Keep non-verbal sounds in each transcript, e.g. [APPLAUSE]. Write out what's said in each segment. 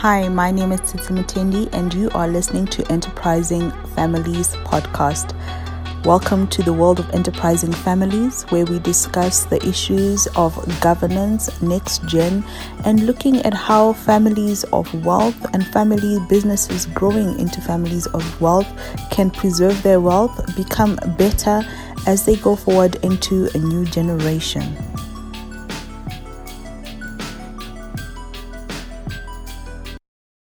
Hi, my name is Titi Mutendi, and you are listening to Enterprising Families Podcast. Welcome to the world of enterprising families, where we discuss the issues of governance, next gen, and looking at how families of wealth and family businesses growing into families of wealth can preserve their wealth, become better as they go forward into a new generation.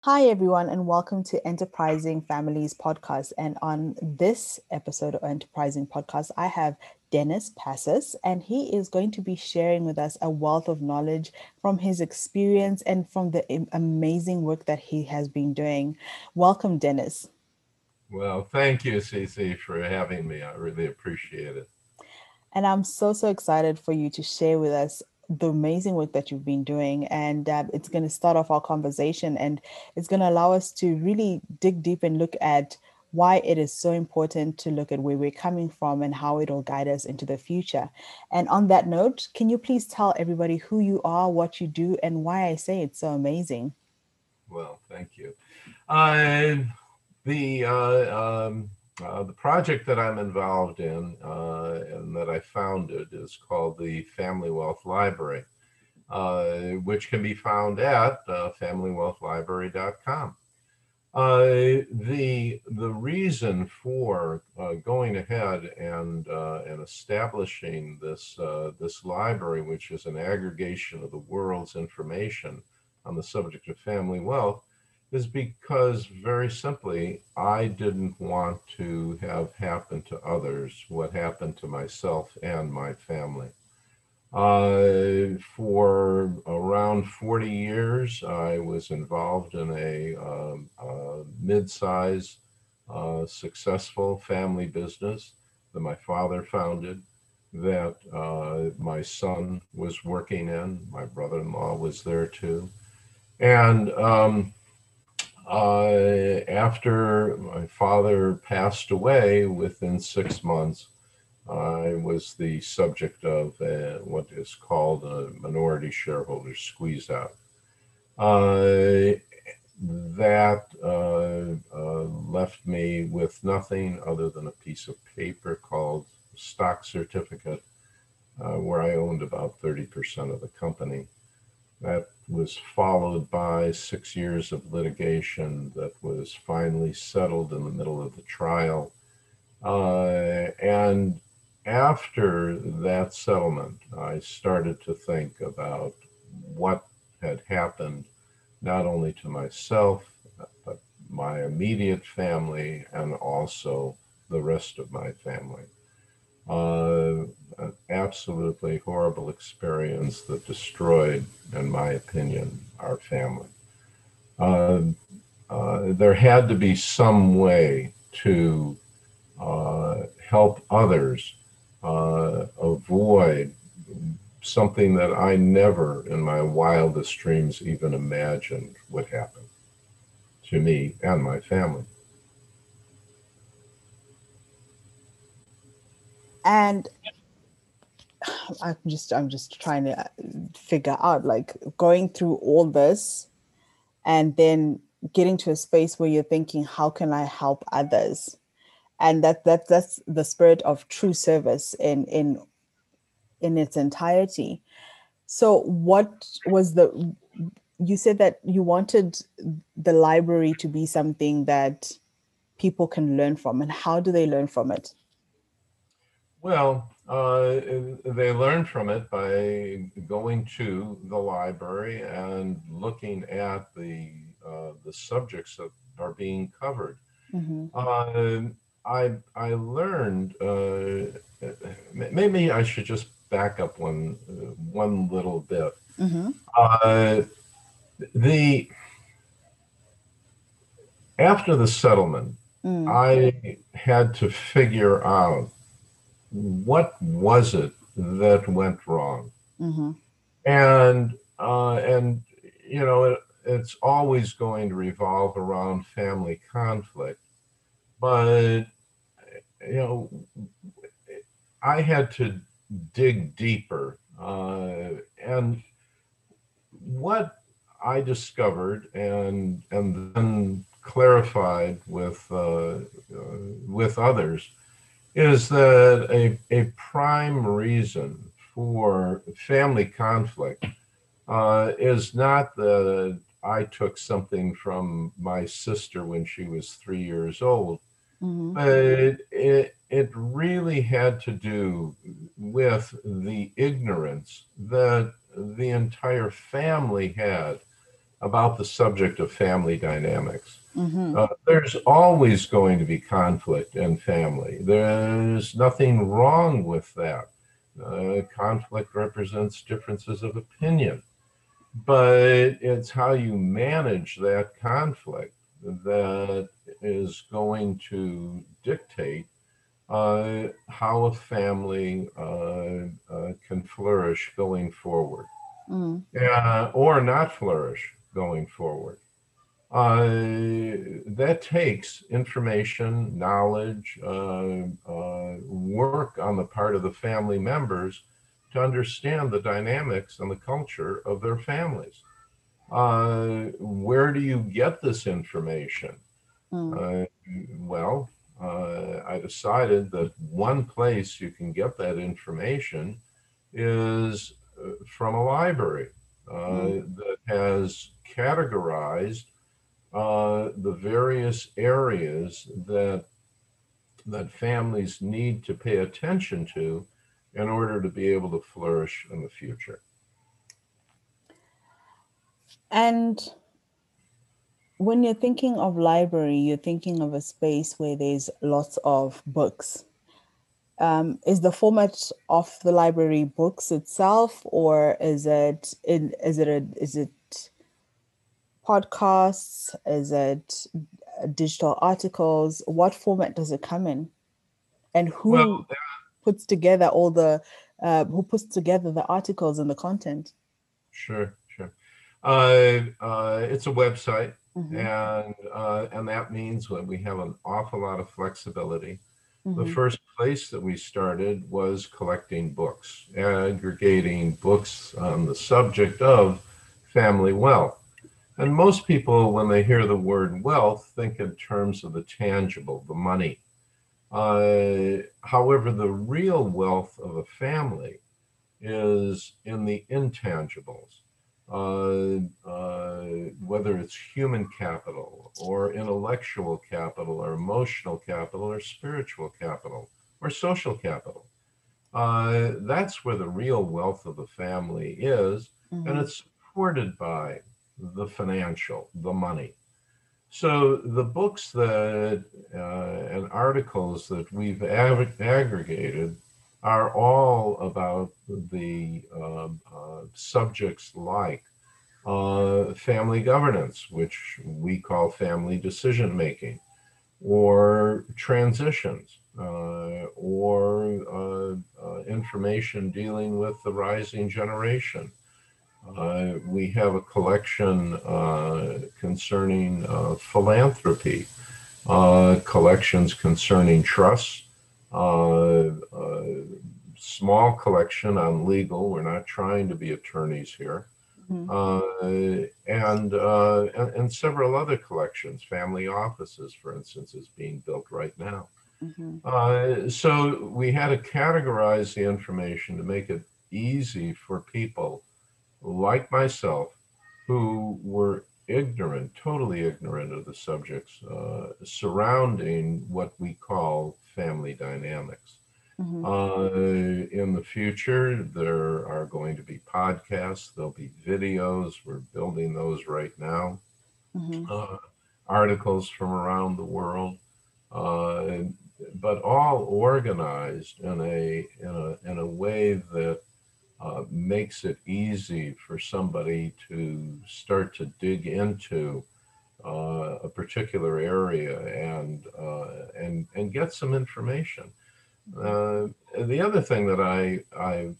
Hi, everyone, and welcome to Enterprising Families Podcast. And on this episode of Enterprising Podcast, I have Dennis Passos, and he is going to be sharing with us a wealth of knowledge from his experience and from the amazing work that he has been doing. Welcome, Dennis. Well, thank you, Cece, for having me. I really appreciate it. And I'm so, so excited for you to share with us the amazing work that you've been doing. And uh, it's going to start off our conversation and it's going to allow us to really dig deep and look at why it is so important to look at where we're coming from and how it'll guide us into the future. And on that note, can you please tell everybody who you are, what you do, and why I say it's so amazing? Well, thank you. Uh, the uh, um, uh, the project that I'm involved in uh, and that I founded is called the Family Wealth Library, uh, which can be found at uh, familywealthlibrary.com. Uh, the the reason for uh, going ahead and and establishing this this library, which is an aggregation of the world's information on the subject of family wealth, is because very simply, I didn't want to have happen to others what happened to myself and my family. Uh, for around 40 years, I was involved in a, um, a mid-size, uh, successful family business that my father founded, that uh, my son was working in. My brother-in-law was there too. And um, uh, after my father passed away within six months, I was the subject of a, what is called a minority shareholder squeeze out. Uh, that uh, uh, left me with nothing other than a piece of paper called stock certificate, uh, where I owned about 30% of the company. That was followed by six years of litigation that was finally settled in the middle of the trial. Uh, and after that settlement, I started to think about what had happened, not only to myself, but my immediate family and also the rest of my family. Uh, an absolutely horrible experience that destroyed, in my opinion, our family. Uh, uh, there had to be some way to uh, help others uh, avoid something that I never in my wildest dreams even imagined would happen to me and my family. And I'm just I'm just trying to figure out like going through all this and then getting to a space where you're thinking how can I help others? And that that that's the spirit of true service in in in its entirety. So what was the you said that you wanted the library to be something that people can learn from and how do they learn from it well uh, they learn from it by going to the library and looking at the uh, the subjects that are being covered. Mm-hmm. Uh, I I learned uh, maybe I should just back up one one little bit. Mm-hmm. Uh, the after the settlement, mm. I had to figure out what was it that went wrong? Mm-hmm. And uh, and you know it, it's always going to revolve around family conflict, but you know I had to dig deeper, uh, and what I discovered and and then clarified with uh, uh, with others is that a, a prime reason for family conflict uh, is not that I took something from my sister when she was three years old, Mhm. but it, it really had to do with the ignorance that the entire family had about the subject of family dynamics. Mhm. Uh, there's always going to be conflict in family. There's nothing wrong with that. Uh, conflict represents differences of opinion, but it's how you manage that conflict that is going to dictate uh, how a family uh, uh, can flourish going forward Mm. uh, or not flourish going forward. Uh, that takes information, knowledge, uh, uh, work on the part of the family members to understand the dynamics and the culture of their families. Uh, where do you get this information? Mm. Uh, well, uh, I decided that one place you can get that information is from a library uh, that has categorized uh, the various areas that that families need to pay attention to in order to be able to flourish in the future. And when you're thinking of library, you're thinking of a space where there's lots of books. Um, is the format of the library books itself, or is it is it a, is it podcasts? Is it uh, digital articles? What format does it come in? And who Well, puts together all the uh, who puts together the articles and the content? sure, sure. Uh, uh, it's a website. Mhm, and uh, and that means that we have an awful lot of flexibility. The mhm, first place that we started was collecting books, aggregating books on the subject of family wealth. And most people, when they hear the word wealth, think in terms of the tangible, the money. Uh, however, the real wealth of a family is in the intangibles uh, uh, whether it's human capital or intellectual capital or emotional capital or spiritual capital or social capital. Uh, that's where the real wealth of the family is, and mhm, it's supported by the financial, the money. So the books that uh, and articles that we've ag- aggregated are all about the um, uh, subjects like uh, family governance, which we call family decision making, or transitions, uh, or uh, uh, information dealing with the rising generation. Uh, we have a collection uh, concerning uh, philanthropy, uh, collections concerning trusts, uh, uh, small collection on legal. We're not trying to be attorneys here. mhm, Uh, and, uh, and and several other collections, family offices, for instance, is being built right now. mhm, Uh, so we had to categorize the information to make it easy for people like myself who were ignorant, totally ignorant of the subjects uh, surrounding what we call family dynamics. mhm, Uh, in the future, there are going to be podcasts, there'll be videos. We're building those right now, mhm, uh, articles from around the world, uh, but all organized in a, in a, in a way that uh, makes it easy for somebody to start to dig into uh, a particular area and, uh, and, and get some information. Uh, the other thing that I, I,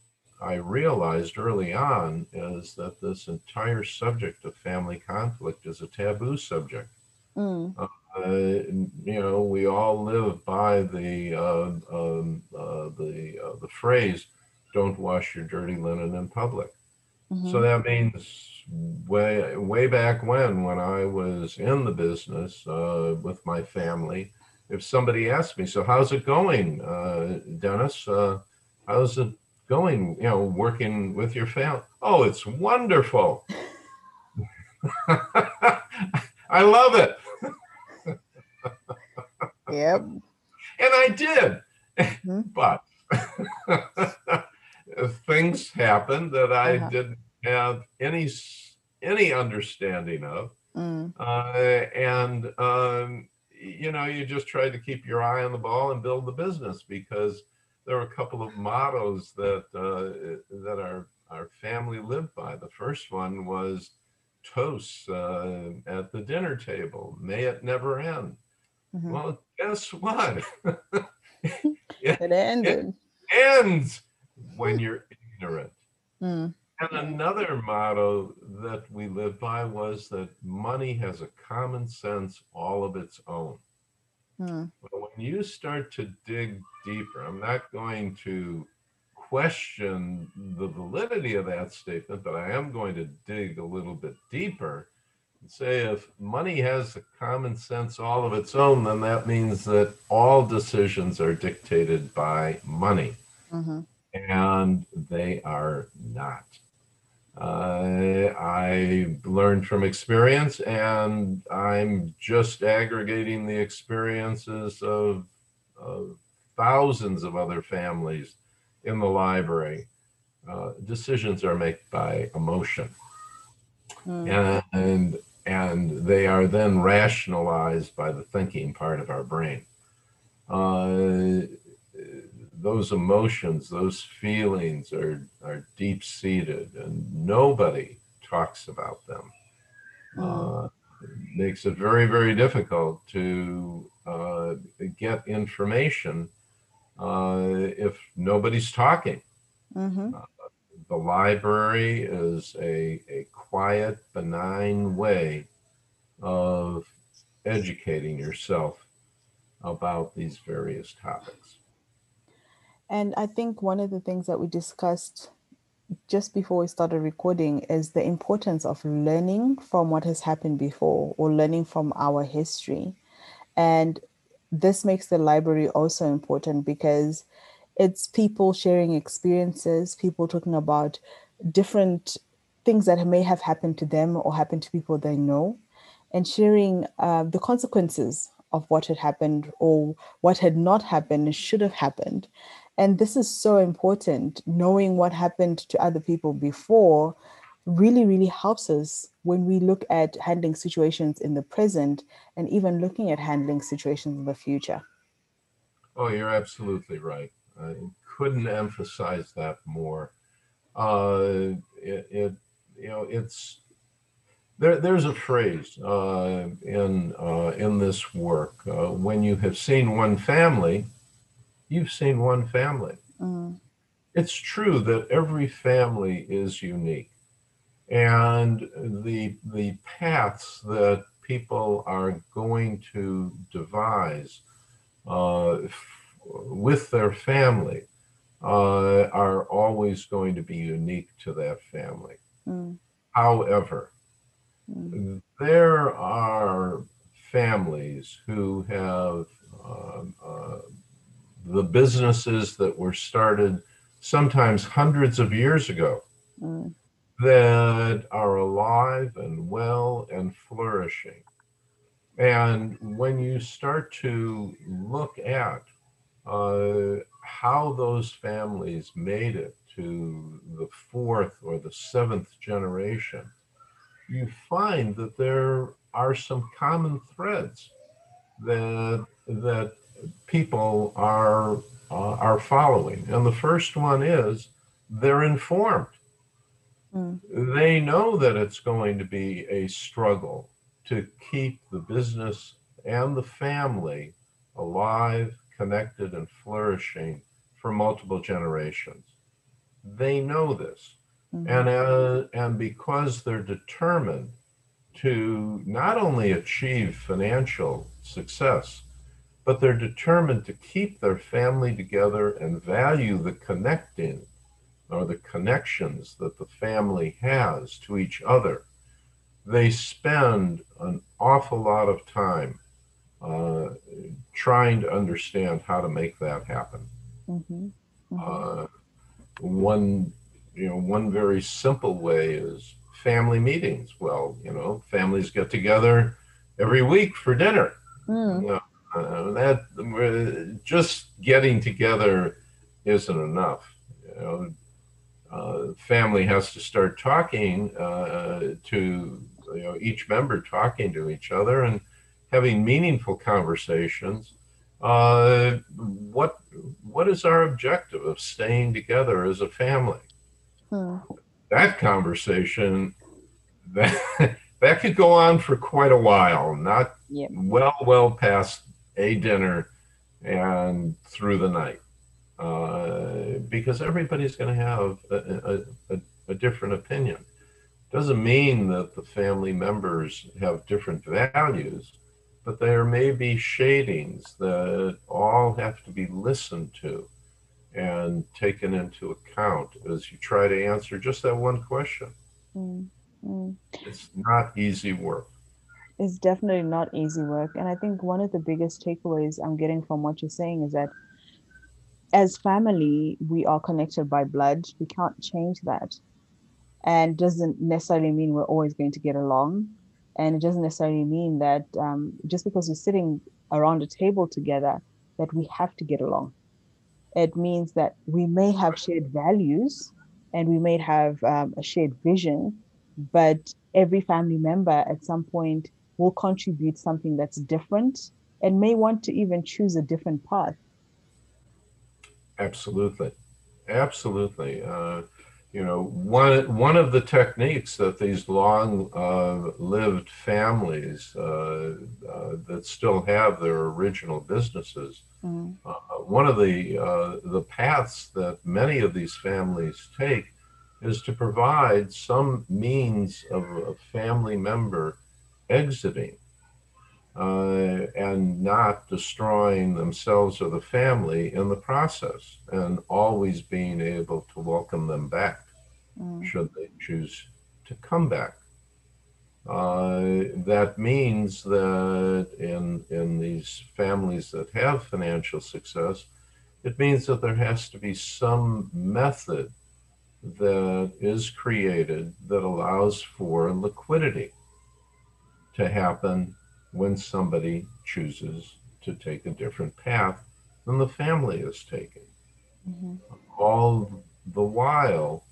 I realized early on is that this entire subject of family conflict is a taboo subject. mm, Uh, you know, we all live by the uh, um, uh, the uh, the phrase "Don't wash your dirty linen in public." So that means way way back when, when I was in the business uh, with my family, if somebody asked me, "So how's it going, uh, Dennis? Uh, how's it going? You know, working with your family? Oh, it's wonderful. [LAUGHS] I love it." Yep. And I did. Mhm. But [LAUGHS] things happened that I Uh-huh. didn't have any any understanding of. Mm, Uh, and um, you know, you just try to keep your eye on the ball and build the business because there are a couple of mottos that uh, that our our family lived by. The first one was toasts uh, at the dinner table. May it never end. mhm. Well, guess what? [LAUGHS] [LAUGHS] It ended. ends when you're ignorant. Mm, And another motto that we live by was that money has a common sense all of its own. mm, But when you start to dig deeper, I'm not going to question the validity of that statement, but I am going to dig a little bit deeper and say if money has a common sense all of its own, then that means that all decisions are dictated by money mhm, and they are not. Uh, I learned from experience, and I'm just aggregating the experiences of, of thousands of other families in the library. Uh, decisions are made by emotion, mm, and and they are then rationalized by the thinking part of our brain. Uh, those emotions, those feelings are are deep seated, and nobody talks about them. mm, Uh, it makes it very very difficult to uh, get information uh, if nobody's talking. mhm, The library is a, a quiet, benign way of educating yourself about these various topics. And I think one of the things that we discussed just before we started recording is the importance of learning from what has happened before or learning from our history. And this makes the library also important because it's people sharing experiences, people talking about different things that may have happened to them or happened to people they know, and sharing uh, the consequences of what had happened or what had not happened should have happened. And this is so important. Knowing what happened to other people before really, really helps us when we look at handling situations in the present and even looking at handling situations in the future. Oh, you're absolutely right. I couldn't emphasize that more. Uh, it, it, you know, it's there. There's a phrase uh, in uh, in this work. Uh, when you have seen one family, you've seen one family. Mm, It's true that every family is unique, and the the paths that people are going to devise uh, f- with their family uh, are always going to be unique to that family. mm, However, mm, there are families who have um, uh, the businesses that were started sometimes hundreds of years ago mm, that are alive and well and flourishing. And when you start to look at uh, how those families made it to the fourth or the seventh generation, you find that there are some common threads that that people are uh, are following. And the first one is they're informed mm, they know that it's going to be a struggle to keep the business and the family alive, connected, and flourishing for multiple generations. They know this. mhm, And, uh, and because they're determined to not only achieve financial success, but they're determined to keep their family together and value the connecting or the connections that the family has to each other, they spend an awful lot of time uh, trying to understand how to make that happen. Mm-hmm. Mm-hmm. Uh, one, you know, one very simple way is family meetings. Well, you know, families get together every week for dinner. Mm. Uh, that just getting together isn't enough. You know, uh, family has to start talking uh, to you know each member talking to each other and having meaningful conversations. Uh, what what is our objective of staying together as a family? Hmm. That conversation [LAUGHS] that that could go on for quite a while, not yep. well well past a dinner and through the night, uh, because everybody's going to have a, a, a, different opinion. Doesn't mean that the family members have different values, but there may be shadings that all have to be listened to and taken into account as you try to answer just that one question. Mm, mm. It's not easy work. It's definitely not easy work. And I think one of the biggest takeaways I'm getting from what you're saying is that as family, we are connected by blood. We can't change that. And doesn't necessarily mean we're always going to get along and it doesn't necessarily mean that um, just because we're sitting around a table together that we have to get along it means that we may have shared values and we may have um, a shared vision but every family member at some point will contribute something that's different and may want to even choose a different path. Absolutely. Absolutely. Uh, you know one one of the techniques that these long uh, lived families uh, uh, that still have their original businesses mm. one of the uh, the paths that many of these families take is to provide some means of a family member exiting uh, and not destroying themselves or the family in the process, and always being able to welcome them back mm. should they choose to come back. Uh, that means that in in these families that have financial success, it means that there has to be some method that is created that allows for liquidity to happen when somebody chooses to take a different path than the family is taking. Mm-hmm. All the while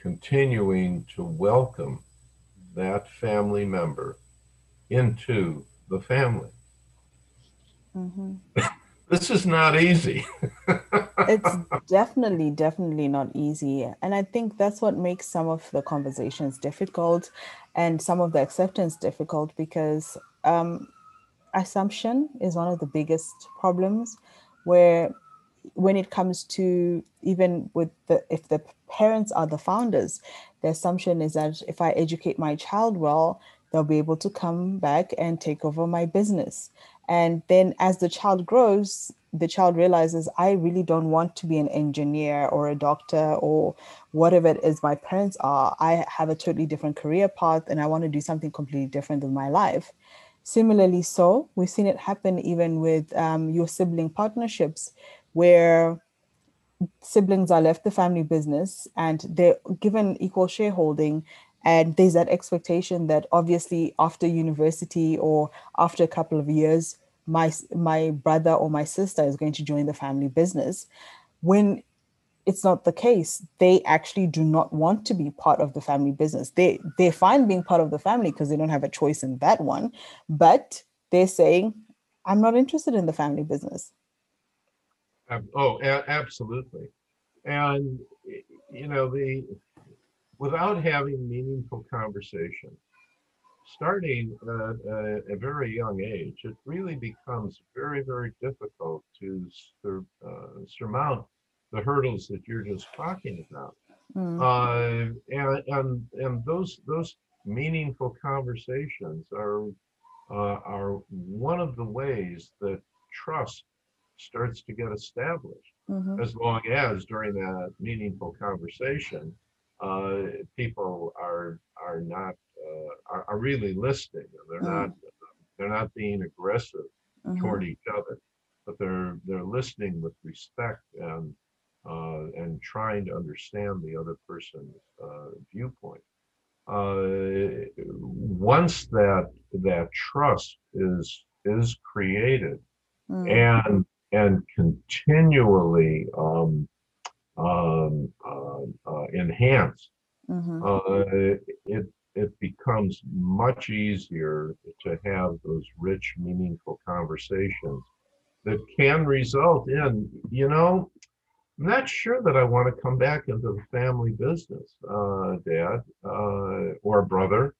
continuing to welcome that family member into the family. Mm-hmm. [LAUGHS] this is not easy. [LAUGHS] it's definitely, definitely not easy. And I think that's what makes some of the conversations difficult and some of the acceptance difficult because um, assumption is one of the biggest problems where when it comes to even with the if the parents are the founders the assumption is that if i educate my child well they'll be able to come back and take over my business and then as the child grows the child realizes i really don't want to be an engineer or a doctor or whatever it is my parents are i have a totally different career path and i want to do something completely different with my life Similarly, so we've seen it happen even with um, your sibling partnerships, where siblings are left the family business and they're given equal shareholding. And there's that expectation that obviously after university or after a couple of years, my my brother or my sister is going to join the family business. When it's not the case. They actually do not want to be part of the family business. They they're fine being part of the family because they don't have a choice in that one, but they're saying, "I'm not interested in the family business." Oh, a- absolutely, and you know the without having meaningful conversation, starting at a, a, very young age, it really becomes very, very difficult to sur- uh, surmount the hurdles that you're just talking about. Mm. Uh, and, and and those those meaningful conversations are uh, are one of the ways that trust starts to get established. Mhm. as long as during that meaningful conversation, people are are not uh, are, are really listening and they're Mm. not they're not being aggressive Mhm. toward each other, but they're they're listening with respect and uh, and trying to understand the other person's uh, viewpoint. Uh, once that that trust is is created Mm. and and continually um, um, uh, uh, enhanced, Mhm. uh, it it becomes much easier to have those rich, meaningful conversations that can result in, you know, I'm not sure that I want to come back into the family business, uh, Dad uh, or brother.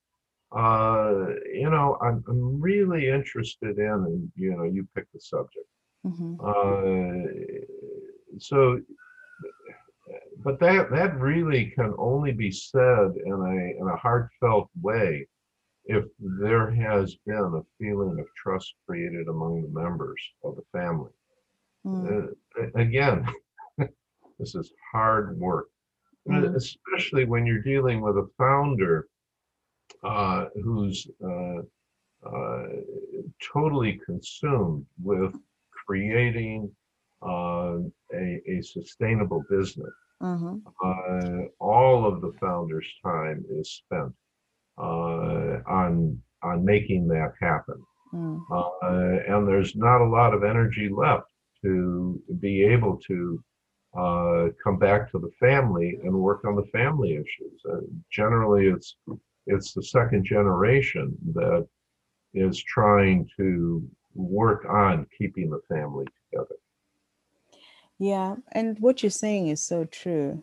Uh, you know, I'm I'm really interested in, and you know, you pick the subject. Mhm. Uh, so, but that that really can only be said in a in a heartfelt way if there has been a feeling of trust created among the members of the family. Mm. Uh, again, [LAUGHS] this is hard work, Mm. especially when you're dealing with a founder uh, who's uh, uh, totally consumed with creating uh, a, a sustainable business. Mhm. Uh, all of the founder's time is spent uh, on on making that happen, Mm. uh, and there's not a lot of energy left to be able to uh, come back to the family and work on the family issues. Uh, generally, it's it's the second generation that is trying to work on keeping the family together. Yeah, and what you're saying is so true.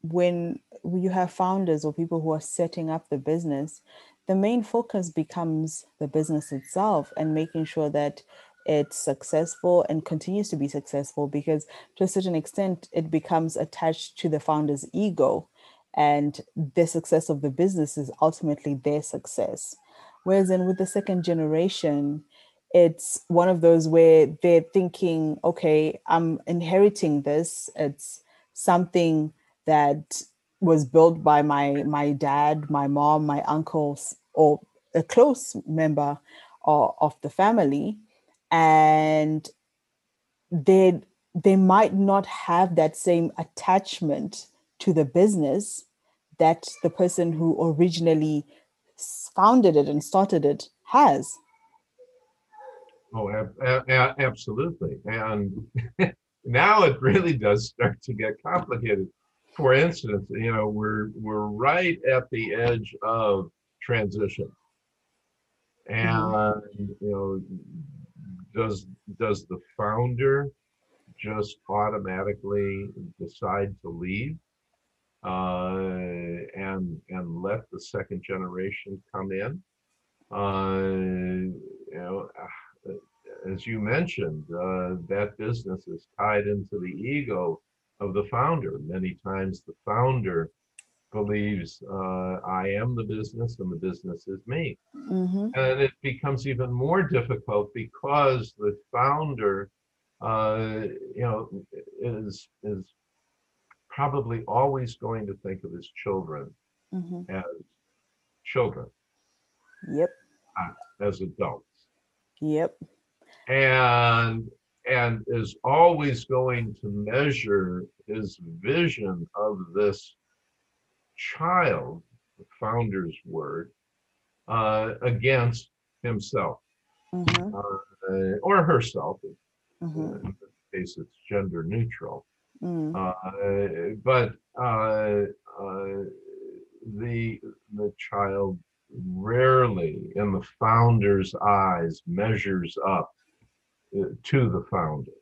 When you have founders or people who are setting up the business, the main focus becomes the business itself and making sure that it's successful and continues to be successful because to a certain extent it becomes attached to the founder's ego and the success of the business is ultimately their success. Whereas in with the second generation, it's one of those where they're thinking, okay, I'm inheriting this. It's something that was built by my my dad, my mom, my uncles, or a close member of, of the family, and they they might not have that same attachment to the business that the person who originally founded it and started it has. Oh, ab- absolutely. And [LAUGHS] now it really does start to get complicated. For instance, you know, we're we're right at the edge of transition. And you know, does does the founder just automatically decide to leave uh, and and let the second generation come in? Uh, you know, as you mentioned, uh, that business is tied into the ego of the founder. Many times, the founder believes uh, I am the business and the business is me. Mhm. And it becomes even more difficult because the founder, uh, you know, is is probably always going to think of his children Mhm. as children, Yep. as adults. Yep. and and is always going to measure his vision of this child, the founder's word, uh, against himself Mhm. uh, or herself. Mhm. In this case, it's gender neutral. Mm. Uh, but uh, uh, the the child rarely, in the founder's eyes, measures up uh, to the founder.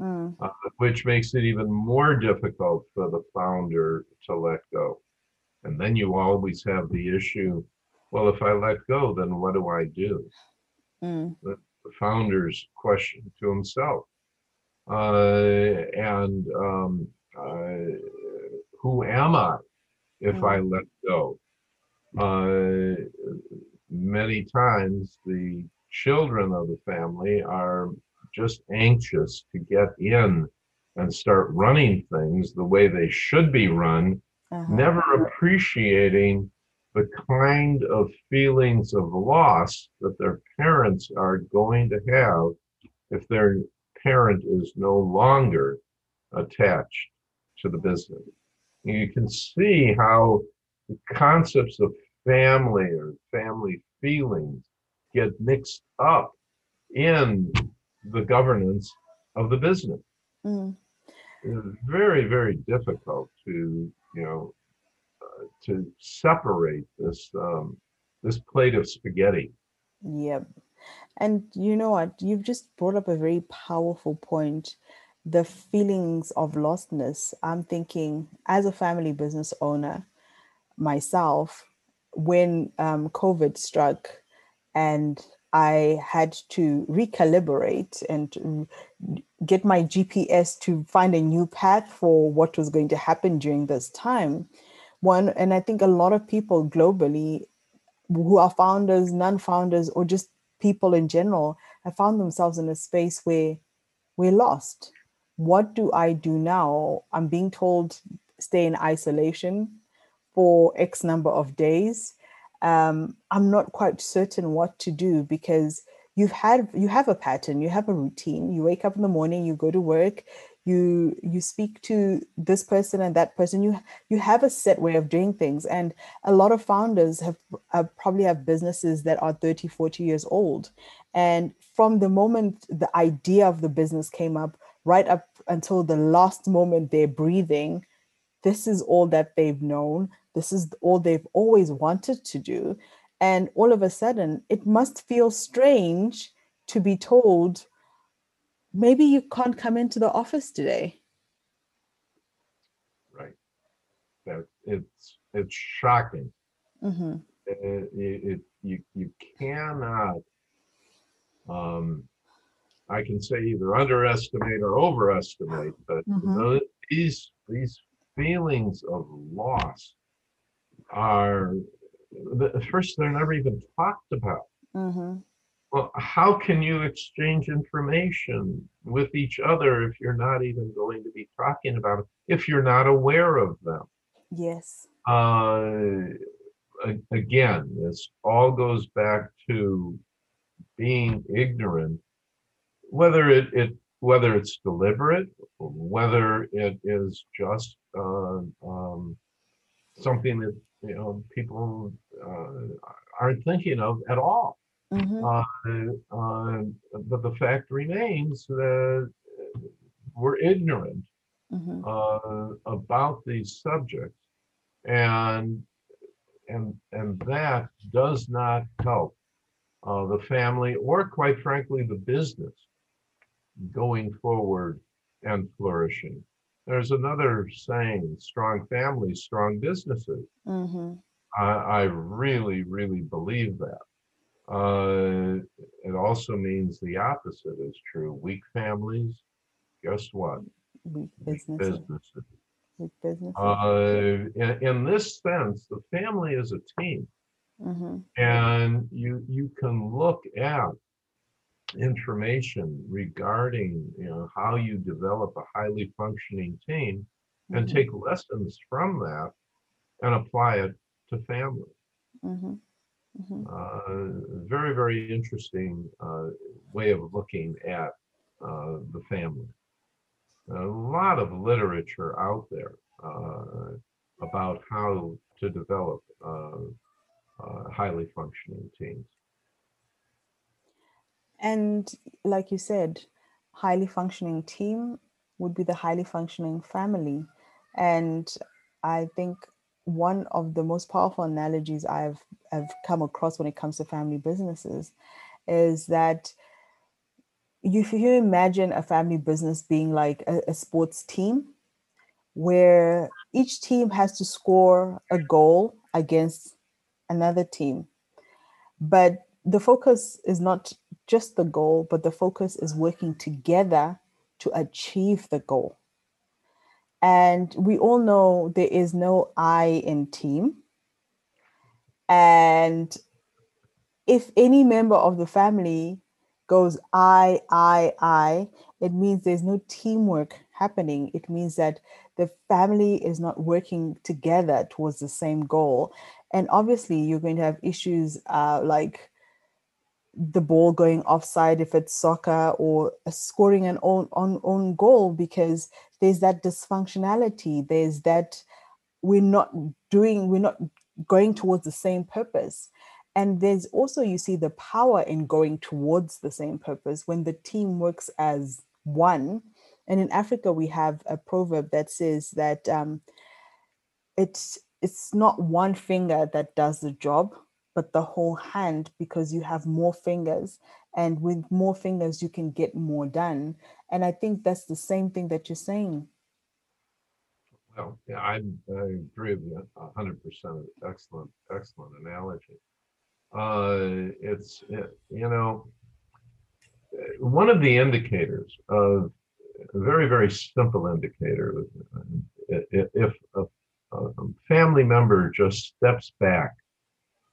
Mm. uh, which makes it even more difficult for the founder to let go. And then you always have the issue well, if I let go, then what do I do? Mm. The, the founder's question to himself. Uh, and um, uh, who am I if I let go? Uh, many times the children of the family are just anxious to get in and start running things the way they should be run, uh-huh. never appreciating the kind of feelings of loss that their parents are going to have if their parent is no longer attached to the business. You can see how the concepts of family or family feelings get mixed up in the governance of the business. Mm. It's very, very difficult to, you know, uh, to separate this um, this plate of spaghetti. Yep. And you know what? You've just brought up a very powerful point. The feelings of lostness. I'm thinking, as a family business owner, myself, when um, COVID struck and I had to recalibrate and get my GPS to find a new path for what was going to happen during this time. One, and I think a lot of people globally who are founders, non founders, or just people in general have found themselves in a space where we're lost. What do I do now? I'm being told stay in isolation for X number of days um, I'm not quite certain what to do because you've had you have a pattern, you have a routine. You wake up in the morning, you go to work, you you speak to this person and that person. You you have a set way of doing things, and a lot of founders have probably have businesses that are 30, 40 years old, and from the moment the idea of the business came up, right up until the last moment they're breathing, this is all that they've known this is all they've always wanted to do. And all of a sudden, it must feel strange to be told, maybe you can't come into the office today. Right. That it's it's shocking. Mm-hmm. It, it, you you cannot. Um, I can say either underestimate or overestimate, but mm-hmm. these these feelings of loss are the first they're never even talked about. Mm-hmm. well how can you exchange information with each other if you're not even going to be talking about it if you're not aware of them? Yes. Uh, again this all goes back to being ignorant whether it, it whether it's deliberate whether it is just uh, um, something that you know people uh, aren't thinking of at all. Mm-hmm. Uh, uh, but the fact remains that we're ignorant mm-hmm. Uh, about these subjects, and and and that does not help uh, the family or, quite frankly, the business going forward and flourishing. There's another saying strong families, strong businesses. Mm-hmm. I, I, really, really believe that. Uh, it also means the opposite is true. Weak families, guess what? Weak businesses. businesses. Weak businesses. Uh, in, in, this sense, the family is a team. Mm-hmm. And you you can look at information regarding you know how you develop a highly functioning team and mm-hmm. take lessons from that and apply it to family mm-hmm. Mm-hmm. Uh, very very interesting uh, way of looking at uh, the family a lot of literature out there uh, about how to develop uh, uh, highly functioning teams and like you said, highly functioning team would be the highly functioning family. And I think one of the most powerful analogies I've, I've come across when it comes to family businesses is that if you imagine a family business being like a, a sports team, where each team has to score a goal against another team. But the focus is not just the goal, but the focus is working together to achieve the goal. And we all know there is no I in team. And if any member of the family goes I, I, I, it means there's no teamwork happening, it means that the family is not working together towards the same goal. And obviously, you're going to have issues uh, like the ball going offside if it's soccer or scoring an own, own, own goal because there's that dysfunctionality. There's that we're not doing, we're not going towards the same purpose. And there's also, you see, the power in going towards the same purpose when the team works as one. And in Africa, we have a proverb that says that um, it's it's not one finger that does the job, but the whole hand because you have more fingers, and with more fingers you can get more done. And I think that's the same thing that you're saying. Well, yeah, I, I agree with you hundred percent. Excellent, excellent analogy. Uh, it's it, you know eh, one of the indicators of a very very simple indicator eh, if a, a family member just steps back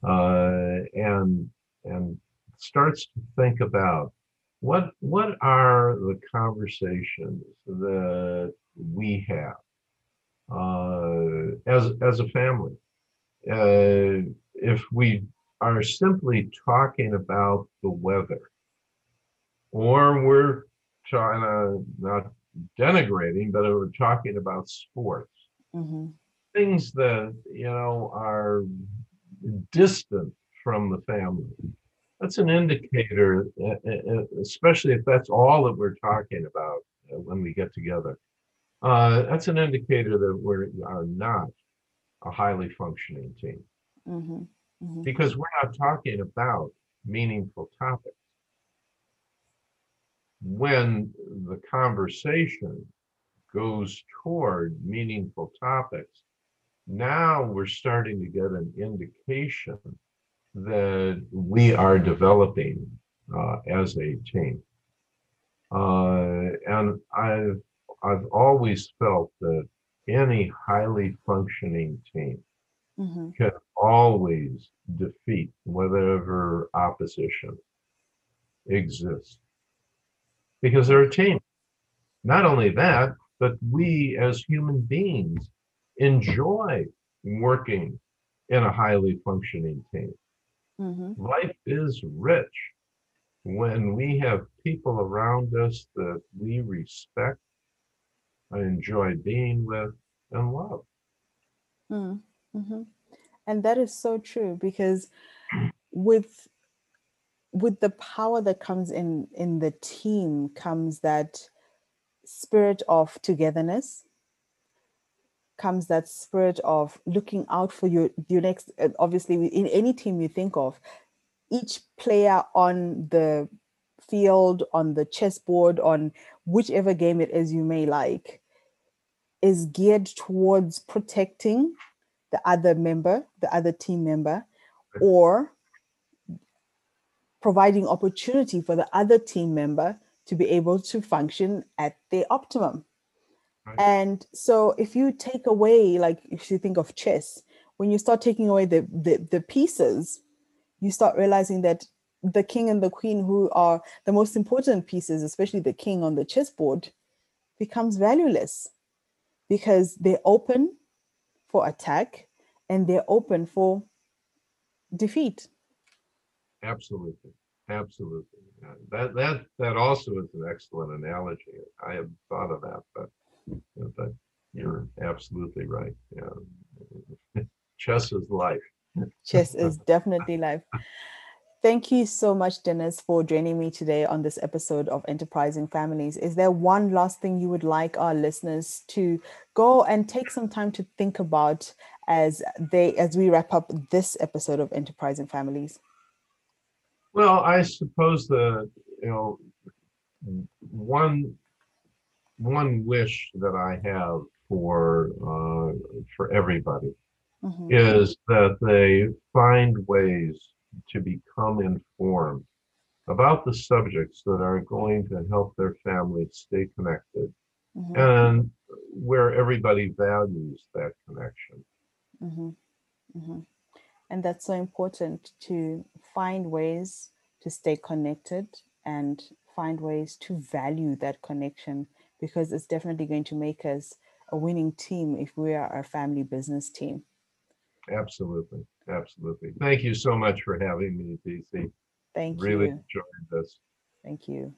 uh, and and starts to think about what what are the conversations that we have uh, as as a family uh, if we are simply talking about the weather, or we're trying to not denigrating, but we're talking about sports, mm-hmm. things that you know are distant from the family. That's an indicator, especially if that's all that we're talking about when we get together. Uh, that's an indicator that we are not a highly functioning team. Mm-hmm mm-hmm. because we're not talking about meaningful topics. When the conversation goes toward meaningful topics, now we're starting to get an indication that we are developing uh, as a team. Uh, and I've I've always felt that any highly functioning team mm-hmm. can always defeat whatever opposition exists because they're a team. Not only that, but we as human beings enjoy working in a highly functioning team. Mm-hmm. Life is rich when we have people around us that we respect, I enjoy being with, and love. Mm. Mm-hmm. And that is so true because with with the power that comes in in the team comes that spirit of togetherness comes that spirit of looking out for your your next uh, obviously in any team you think of each player on the field on the chessboard on whichever game it is you may like is geared towards protecting the other member, the other team member, mm-hmm. or providing opportunity for the other team member to be able to function at their optimum. Right. And so if you take away, like if you think of chess, when you start taking away the, the, the pieces, you start realizing that the king and the queen, who are the most important pieces, especially the king on the chessboard, becomes valueless because they're open for attack and they're open for defeat. Absolutely. Absolutely. Yeah. That that that also is an excellent analogy. I have thought of that, but but you're absolutely right. Yeah. [LAUGHS] Chess is life. Chess is [LAUGHS] definitely life. Thank you so much, Dennis, for joining me today on this episode of Enterprising Families. Is there one last thing you would like our listeners to go and take some time to think about as they as we wrap up this episode of Enterprising Families? Well, I suppose the you know one one wish that I have for uh, for everybody mm-hmm. is that they find ways to become informed about the subjects that are going to help their families stay connected mm-hmm. and where everybody values that connection. Mm-hmm. Mm-hmm. And that's so important to find ways to stay connected and find ways to value that connection because it's definitely going to make us a winning team if we are a family business team. Absolutely, absolutely. Thank you so much for having me, DC. Thank Really you. Really enjoyed this. Thank you.